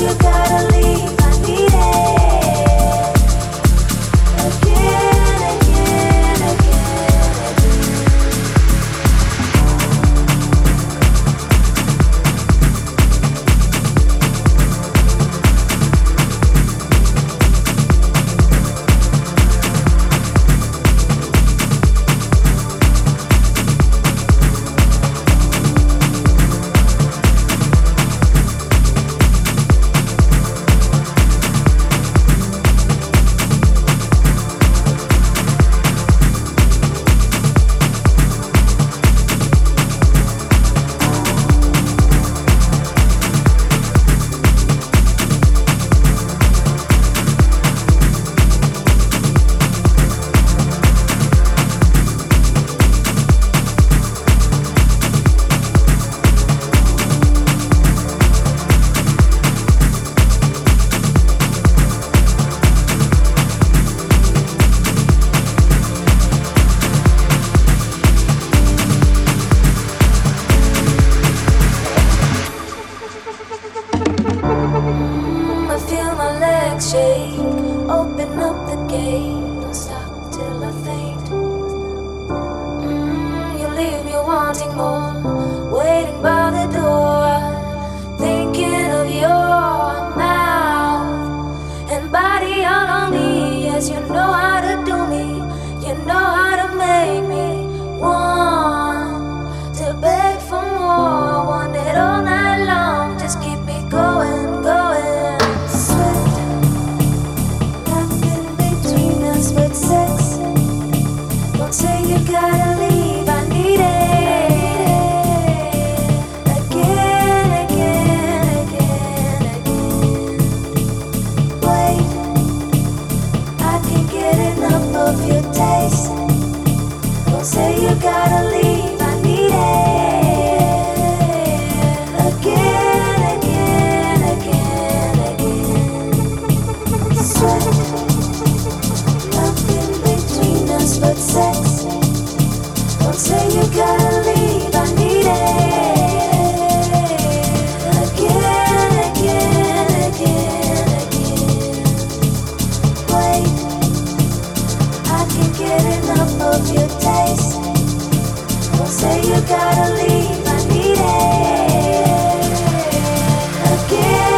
you gotta Say you gotta leave, I need it again.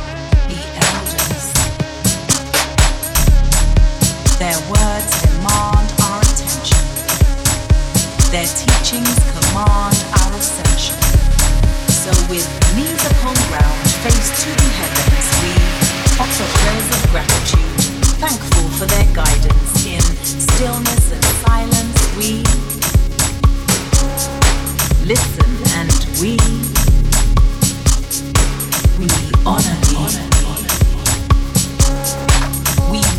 Their words demand our attention. Their teachings command our ascension. So with knees upon ground, face to the heavens, we offer prayers of gratitude, thankful for their guidance. In stillness and silence, we listen and we we honor.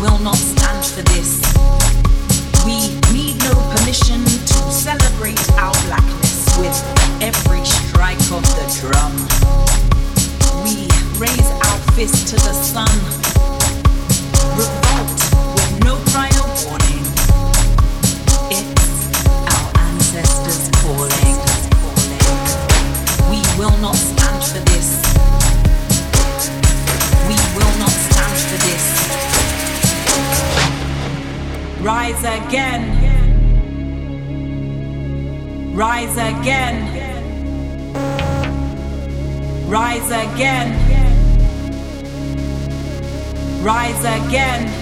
will not stand for this. We need no permission to celebrate our blackness with every strike of the drum. We raise our fist to the sun again. Rise again. Rise again. Rise again.